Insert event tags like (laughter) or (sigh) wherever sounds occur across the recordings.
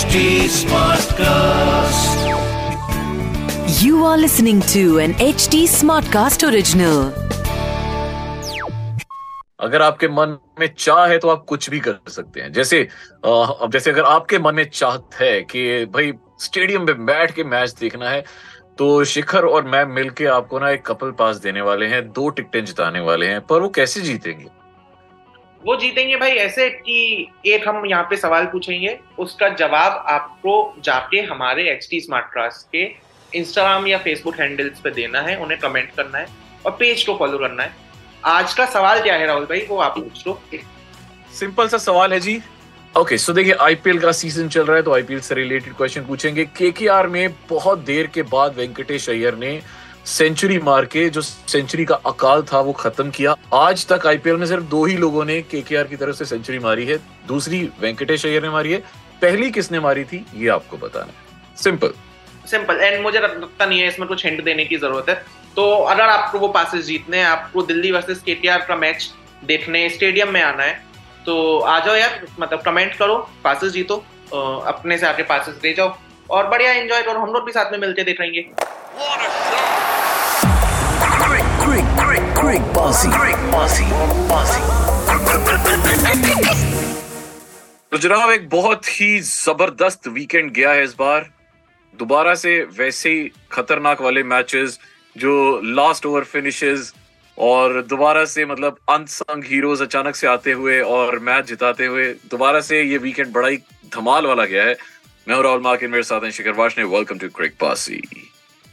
HD Smartcast. You are listening to an HD Smartcast original. अगर आपके मन में चाह है तो आप कुछ भी कर सकते हैं जैसे अब जैसे अगर आपके मन में चाहत है कि भाई स्टेडियम में बैठ के मैच देखना है तो शिखर और मैं मिलके आपको ना एक कपल पास देने वाले हैं दो टिकटें जिताने वाले हैं पर वो कैसे जीतेंगे वो जीतेंगे भाई ऐसे कि एक हम यहाँ पे सवाल पूछेंगे, उसका जवाब आपको जाके हमारे एच टी स्मार्ट क्लास के इंस्टाग्राम या फेसबुक हैंडल्स पे देना है, उन्हें कमेंट करना है और पेज को फॉलो करना है। आज का सवाल क्या है राहुल भाई? वो आप पूछ लो। सिंपल सा सवाल है जी। ओके सो देखिए आईपीएल का सीज़न चल रहा है तो आईपीएल से रिलेटेड क्वेश्चन पूछेंगे। केकेआर में बहुत देर के बाद वेंकटेश अय्यर ने सेंचुरी मार के जो सेंचुरी का अकाल था वो खत्म किया। आज तक आईपीएल में सिर्फ़ दो ही लोगों ने केकेआर की तरफ़ से सेंचुरी मारी है। दूसरी वेंकटेश अय्यर ने मारी है। पहली किसने मारी थी ये आपको बताना है। सिंपल सिंपल एंड मुझे लगता नहीं है इसमें कुछ हिंट देने की ज़रूरत है। तो अगर आपको वो पासेस जीतने हैं आपको दिल्ली वर्सेस केटीआर का मैच देखने स्टेडियम में आना है तो आ जाओ यार मतलब कमेंट करो पासेस जीतो अपने से आके पासेस दे जाओ। और बढ़िया एंजॉय करो हम लोग भी साथ में मिलके देखेंगे Greg, Greg, Bossy. Greg Bossy. Bossy. तो जनाब एक बहुत ही ज़बरदस्त वीकेंड गया है इस बार दोबारा से वैसे ही खतरनाक वाले मैचेस जो लास्ट ओवर फिनिशेस और दोबारा से मतलब अनसंग हीरोज अचानक से आते हुए और मैच जिताते हुए दोबारा से ये वीकेंड बड़ा ही धमाल वाला गया है मैं हूँ राहुल मार्किन मेरे साथ हैं Shikhar Vashne welcome to Crick Pasi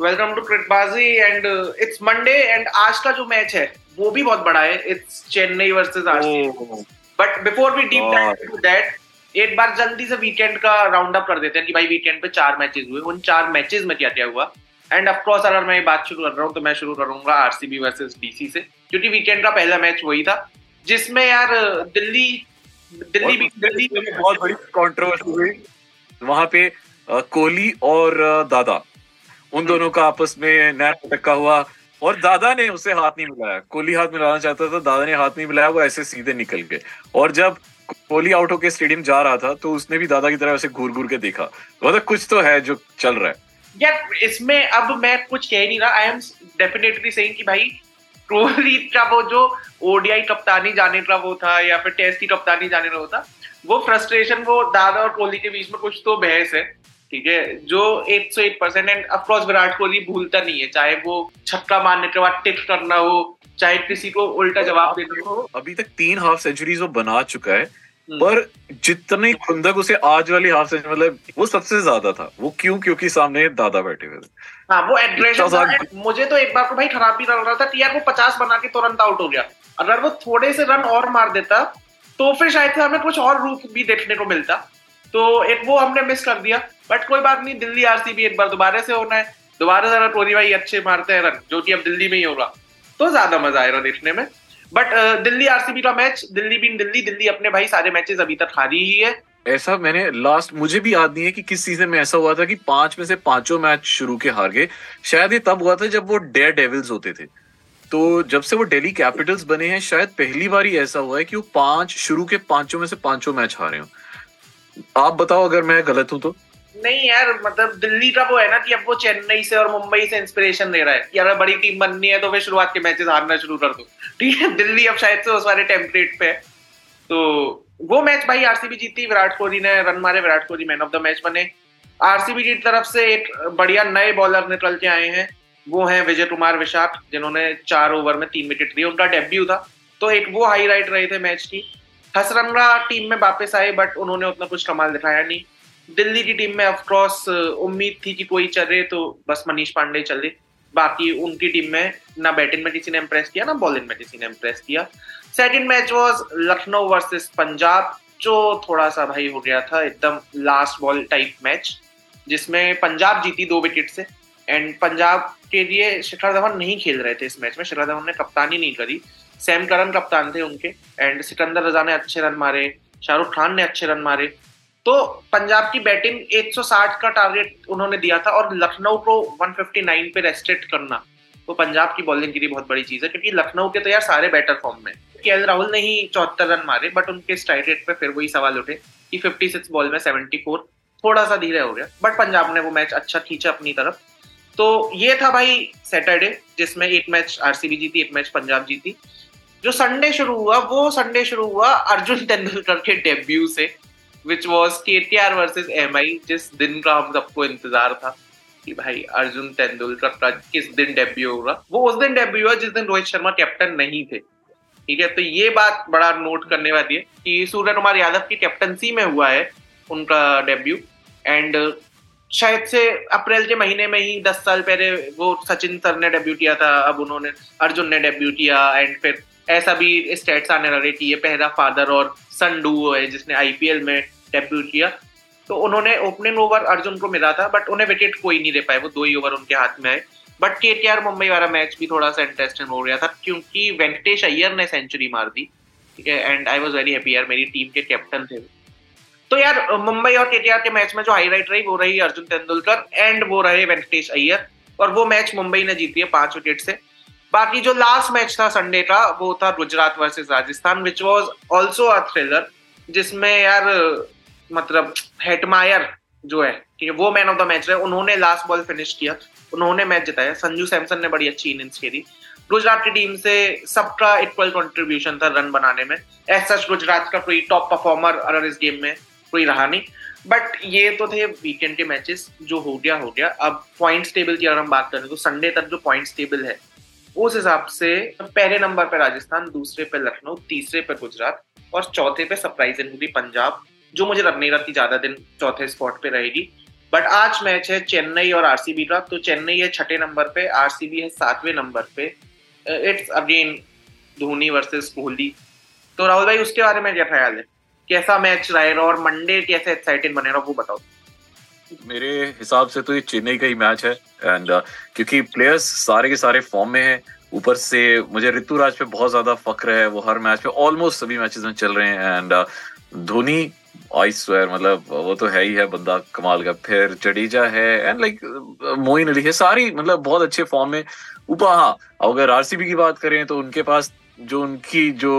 welcome to Cricbaazi and it's Monday and आज का जो मैच है वो भी बहुत बड़ा है. It's Chennai versus RCB but before we deep dive into that एक बार जल्दी से वीकेंड का राउंड अप कर देते हैं कि भाई वीकेंड पे चार मैचेस हुए. उन चार मैचेस में क्या क्या हुआ? एंड ऑफ़ कोर्स अगर मैं ये बात शुरू कर रहा हूँ तो मैं शुरू करूँगा आरसीबी वर्सेस डीसी से. क्योंकि वीकेंड का पहला मैच वही था जिसमें यार दिल्ली दिल्ली भी दिल्ली में बहुत बड़ी कंट्रोवर्सी हुई। वहाँ पे कोहली और दादा। उन दोनों का आपस में नया टक्का हुआ और दादा ने उसे हाथ नहीं मिलाया। कोहली हाथ मिलाना चाहता था, दादा ने हाथ नहीं मिलाया, वो ऐसे सीधे निकल गए। और जब कोहली आउट होके स्टेडियम जा रहा था तो उसने भी दादा की तरह ऐसे घूर घूर के देखा। मतलब कुछ तो है जो चल रहा है। यार, इसमें अब मैं कुछ कह नहीं रहा। आई एम डेफिनेटली सेइंग कि भाई, कोहली का वो जो ओडीआई कप्तानी जाने का वो था या फिर टेस्ट की कप्तानी जाने का वो था, वो फ्रस्ट्रेशन वो दादा और कोहली के बीच में कुछ तो बहस है। ठीक है? जो 108 percent and of course Virat Kohli भूलता नहीं है। चाहे वो छक्का मारने के बाद टिक करना हो चाहे किसी को उल्टा जवाब देना हो। अभी तक तीन हाफ़ सेंचुरीज वो बना चुका है हम्म। पर जितनी खुंदक उसे आज वाली हाफ़ सेंचुरी मतलब वो सबसे ज़्यादा था। वो क्यों? क्योंकि सामने दादा बैठे हुए थे। हाँ वो एग्रेशन मुझे तो एक बार को भाई खराब भी लग रहा था कि यार वो पचास बना के तुरंत आउट हो गया। अगर वो थोड़े से रन और मार देता तो फिर शायद से हमें कुछ और रूप भी देखने को मिलता। तो एक वो हमने मिस कर दिया। बट कोई बात नहीं, दिल्ली आरसीबी एक बार दोबारा से होना है। दोबारा जरा टोनी भाई अच्छे मारते हैं रन जो कि अब दिल्ली में ही होगा। तो ज़्यादा मज़ा आएगा देखने में। बट दिल्ली आरसीबी का मैच दिल्ली बीन दिल्ली दिल्ली अपने भाई सारे मैचेस अभी तक हारी ही है। ऐसा मैंने लास्ट मुझे भी याद नहीं है कि किस सीज़न में ऐसा हुआ था कि पाँच में से पाँचों मैच शुरू के हार गए। शायद ये तब हुआ था जब वो डेयर डेविल्स होते थे। तो जब से वो दिल्ली कैपिटल्स बने हैं, शायद पहली बार ही ऐसा हुआ है कि वो पाँच, शुरू के पाँचों में से पाँचों मैच हारे हो। आप बताओ अगर मैं गलत हूँ तो। नहीं यार मतलब दिल्ली का वो है ना कि अब वो चेन्नई से और मुंबई से इंस्पिरेशन ले रहा है अगर बड़ी टीम बननी है तो फिर शुरुआत के मैचेस हारना शुरू कर दो। ठीक है, दिल्ली अब शायद से उस वाले टेम्पलेट पे है। तो वो मैच भाई आरसीबी जीती, विराट कोहली ने रन मारे, Virat Kohli man of the match बने। आरसीबी की तरफ़ से एक बढ़िया नए बॉलर निकल के आए हैं। वो हैं विजय कुमार, विशाख, जिन्होंने चार ओवर में तीन विकेट दिए उनका डेब्यू था। तो एक वो हाईलाइट रहे थे मैच की। हसरंगा टीम में वापस आए बट उन्होंने उतना कुछ कमाल दिखाया नहीं। दिल्ली की टीम में ऑफकोर्स उम्मीद थी कि कोई चले तो बस मनीष पांडे चले। बाकी उनकी टीम में ना बैटिंग में किसी ने इम्प्रेस किया, ना बॉलिंग में किसी ने इम्प्रेस किया। Second match was Lucknow versus Punjab जो थोड़ा सा भाई हो गया था, एकदम लास्ट बॉल टाइप मैच जिसमें पंजाब जीती दो विकेट से। एंड पंजाब के लिए शिखर धवन नहीं खेल रहे थे इस मैच में। शिखर धवन ने कप्तानी नहीं करी। सैम करन कप्तान थे उनके एंड सिकंदर रजा ने अच्छे रन मारे, शाहरुख खान ने अच्छे रन मारे। तो पंजाब की बैटिंग 160 का टारगेट उन्होंने दिया था और लखनऊ को 159 पे रेस्ट्रिक्ट करना तो पंजाब की बॉलिंग के लिए बहुत बड़ी चीज़ है, क्योंकि लखनऊ के तो यार सारे बैटर फॉर्म में के राहुल ने ही चौहत्तर रन मारे बट उनके स्ट्राइक रेट पे फिर वही सवाल उठे कि 56 बॉल में 74 थोड़ा सा धीरे हो गया बट पंजाब ने वो मैच अच्छा खींचा अपनी तरफ़। तो ये था भाई सैटरडे जिसमें एक मैच आरसीबी जीती, एक मैच पंजाब जीती। जो संडे शुरू हुआ, वो संडे शुरू हुआ अर्जुन तेंदुलकर के डेब्यू से which was K K R versus M I जिस दिन का हम सबको इंतज़ार था कि भाई अर्जुन तेंदुलकर का किस दिन डेब्यू होगा। वो उस दिन डेब्यू हुआ जिस दिन रोहित शर्मा कैप्टन नहीं थे। ठीक है तो ये बात बड़ा नोट करने वाली है कि सूर्य कुमार यादव की कैप्टनसी में हुआ है उनका डेब्यू एंड शायद से अप्रैल के महीने में ही दस साल पहले वो सचिन सर ने डेब्यू किया था, अब उन्होंने, अर्जुन ने डेब्यू किया एंड फिर ऐसा भी स्टेट्स आने लगे कि ये पहला फादर और सन डू है जिसने आईपीएल में डेब्यू किया। तो उन्होंने ओपनिंग ओवर अर्जुन को मिला था बट उन्हें विकेट कोई नहीं दे पाए। वो दो ही ओवर उनके हाथ में आए। बट के टी आर मुंबई वाला मैच भी थोड़ा सा इंटरेस्टिंग हो गया था, क्योंकि वेंकटेश अय्यर ने सेंचुरी मार दी, ठीक है? And I was very happy यार, मेरी टीम के कैप्टन थे तो यार, मुंबई और केटीआर के मैच में जो हाईलाइट रही, वो रही अर्जुन तेंदुलकर एंड वो रहे वेंकटेश अय्यर। और वो मैच मुंबई ने जीती है पाँच विकेट से। बाकी जो लास्ट मैच था संडे का, वो था Gujarat versus Rajasthan which was also a thriller जिसमें यार मतलब हेटमायर जो है, ठीक है, वो मैन ऑफ़ द मैच रहे, उन्होंने लास्ट बॉल फिनिश किया, उन्होंने मैच जिताया। संजू सैमसन ने बड़ी अच्छी इनिंग्स खेली। गुजरात की टीम से सबका इक्वल कंट्रीब्यूशन था रन बनाने में। एज सच गुजरात का कोई टॉप परफॉर्मर अगर इस गेम में कोई रहा नहीं। बट ये तो थे वीकेंड के मैचेस जो हो गया हो गया। अब पॉइंट्स टेबल की अगर हम बात करें तो संडे तक जो पॉइंट्स टेबल है उस हिसाब से पहले नंबर पर राजस्थान, दूसरे पे लखनऊ, तीसरे पे गुजरात और चौथे पे सरप्राइजिंगली पंजाब, जो मुझे लग नहीं रहा थी ज़्यादा दिन चौथे स्पॉट पे रहेगी। बट आज मैच है चेन्नई और आरसीबी का तो चेन्नई है छठे नंबर पे आरसीबी है सातवें नंबर पे। It's again Dhoni versus Kohli. तो राहुल भाई, उसके बारे में क्या ख्याल है? कैसा मैच रहेगा और मंडे कैसे एक्साइटिंग बनेगा वो बताओ। मेरे हिसाब से तो ये चेन्नई का ही मैच है। एंड uh, क्योंकि प्लेयर्स सारे के सारे फॉर्म में हैं। ऊपर से मुझे ऋतुराज पे बहुत ज़्यादा फक्र है। वो हर मैच पे ऑलमोस्ट सभी मैचेस में चल रहे हैं। And uh, Dhoni I swear मतलब वो तो है ही है बंदा कमाल का। फिर जडेजा है। एंड लाइक मोइन अली है। सारी मतलब बहुत अच्छे फॉर्म में। ऊपर हाँ अगर आरसीबी की बात करें तो उनके पास जो उनकी जो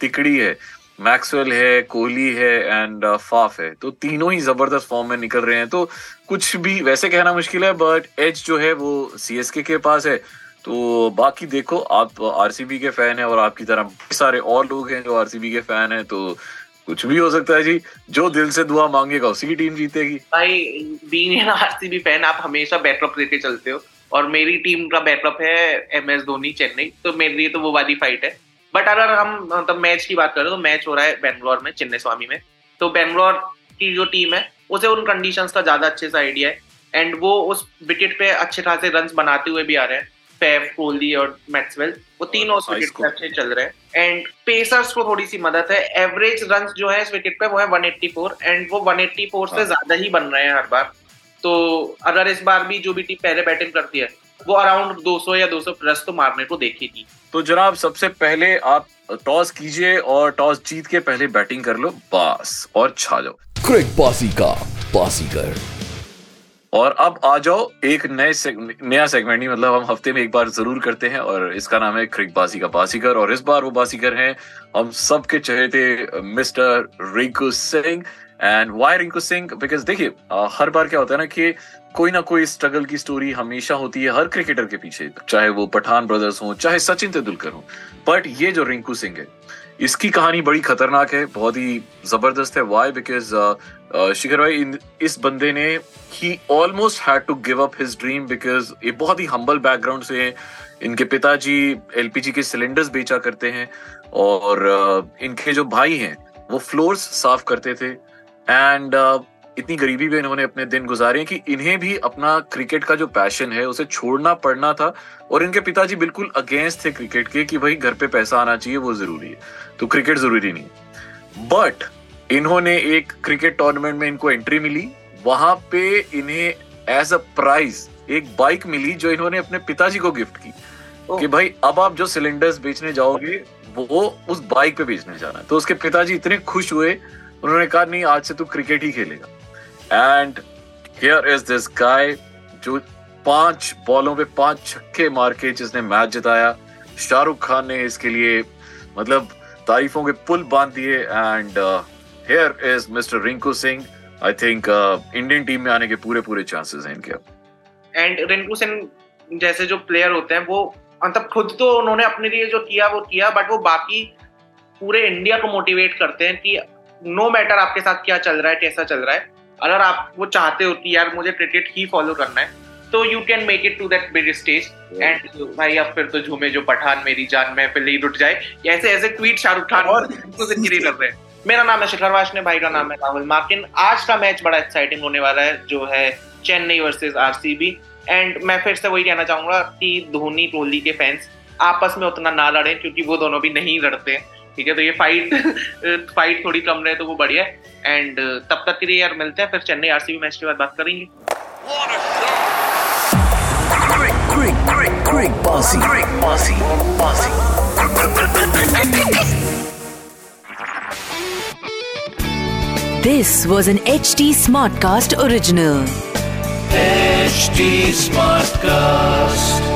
तिकड़ी है मैक्सवेल है, कोहली है एंड फाफ है। तो तीनों ही ज़बरदस्त फॉर्म में निकल रहे हैं। तो कुछ भी वैसे कहना मुश्किल है बट एच जो है वो सी के पास है। तो बाकी देखो, आप आरसीबी के फ़ैन है और आपकी तरह सारे और लोग हैं जो आरसीबी के फ़ैन है तो कुछ भी हो सकता है जी। जो दिल से दुआ मांगेगा, उसी की टीम जीतेगी। भाई बीइंग एन आरसीबी फ़ैन आप हमेशा बैकअप लेके चलते हो। और मेरी टीम का बैकअप है एम एस धोनी, चेन्नई। तो मेरे लिए तो वो वाली फाइट है। बट अगर हम मतलब मैच की बात करें तो मैच हो रहा है बेंगलोर में चेन्नई स्वामी में। तो बेंगलोर की जो टीम है उसे उन कंडीशंस का ज़्यादा अच्छे से आइडिया है। एंड वो उस विकेट पे अच्छे खासे रन बनाते हुए भी आ रहे हैं। फेफ कोहली और मैक्सवेल वो तीनों उस विकेट पे अच्छे चल रहे हैं। एंड पेसर्स को थोड़ी सी मदद है। एवरेज रन जो है इस विकेट पे वो है 184 एंड वो 184 से हाँ। ज़्यादा ही बन रहे हैं हर बार। तो अगर इस बार भी जो भी टीम पहले बैटिंग करती है वो अराउंड 200 या 200 प्लस तो मारने को देखेगी तो जनाब सबसे पहले आप टॉस कीजिए और टॉस जीत के पहले बैटिंग कर लो बस और छा जाओ क्रिक बासी का बासीगर और अब आ जाओ एक नए सेग, नया सेगमेंट ही मतलब हम हफ़्ते में एक बार ज़रूर करते हैं और इसका नाम है क्रिक बासी का बासीकर और इस बार वो बासीकर हैं हम सबके चहेते mister Rinku Singh and why Rinku Singh because देखिए हर बार क्या होता है ना कि कोई ना कोई स्ट्रगल की स्टोरी हमेशा होती है हर क्रिकेटर के पीछे, चाहे वो पठान ब्रदर्स हो, चाहे सचिन तेंदुलकर हो। बट ये जो रिंकू सिंह है, इसकी कहानी बड़ी खतरनाक है, बहुत ही ज़बरदस्त है। वाई बिकॉज़ शिखर भाई इस बंदे ने ही almost had to give up his dream because ये बहुत ही हम्बल बैकग्राउंड से है। इनके पिताजी एलपीजी के सिलेंडर्स बेचा करते हैं और इनके जो भाई हैं, वो फ्लोर्स साफ़ करते थे। एंड uh, इतनी गरीबी में इन्होंने अपने दिन गुजारे कि इन्हें भी अपना क्रिकेट का जो पैशन है उसे छोड़ना पड़ना था। और इनके पिताजी बिल्कुल अगेंस्ट थे क्रिकेट के कि भाई घर पे पैसा आना चाहिए वो ज़रूरी है। तो क्रिकेट ज़रूरी नहीं बट इन्होंने एक क्रिकेट टूर्नामेंट में इनको एंट्री मिली। वहाँ पे इन्हें एज अ प्राइज एक बाइक मिली जो इन्होंने अपने पिताजी को गिफ्ट की। कि भाई अब आप जो सिलेंडर्स बेचने जाओगे वो उस बाइक पे बेचने जाना तो उसके पिताजी इतने खुश हुए उन्होंने कहा, नहीं, आज से तू क्रिकेट ही खेलेगा. And here is this guy जो पाँच बॉलों पे पाँच छक्के मार के जिसने मैच जिताया। शाहरुख खान ने इसके लिए मतलब तारीफों के पुल बाँध दिए। And here is mister Rinku Singh I think Indian team में आने के पूरे पूरे चांसेस हैं इनके। अब एंड रिंकू सिंह जैसे जो प्लेयर होते हैं, वो मतलब खुद तो उन्होंने अपने लिए जो किया, वो किया बट वो बाकी पूरे इंडिया को मोटिवेट करते हैं कि नो मैटर आपके साथ क्या चल रहा है कैसा चल रहा है अगर आप वो चाहते हो कि यार मुझे क्रिकेट ही फॉलो करना है तो you can make it to that big stage and भाई अब फिर तो झूमे जो पठान मेरी जान में फिर ही रुट जाए। ऐसे ऐसे ट्वीट शाहरुख खान और कर रहे हैं। मेरा नाम है शिखर वाशने भाई का नाम है राहुल मार्किन। आज का मैच बड़ा एक्साइटिंग होने वाला है जो है चेन्नई वर्सेस आरसीबी एंड मैं फिर से वही कहना चाहूँगा कि धोनी कोहली के फैंस आपस में उतना ना लड़े क्योंकि वो दोनों भी नहीं लड़ते हैं। ठीक है तो ये फाइट फाइट (laughs) थोड़ी कम रहे तो वो बढ़िया एंड तब तक के लिए यार मिलते हैं फिर चेन्नई आरसीबी मैच के बाद बात करेंगे। This was an H T smart cast original smart cast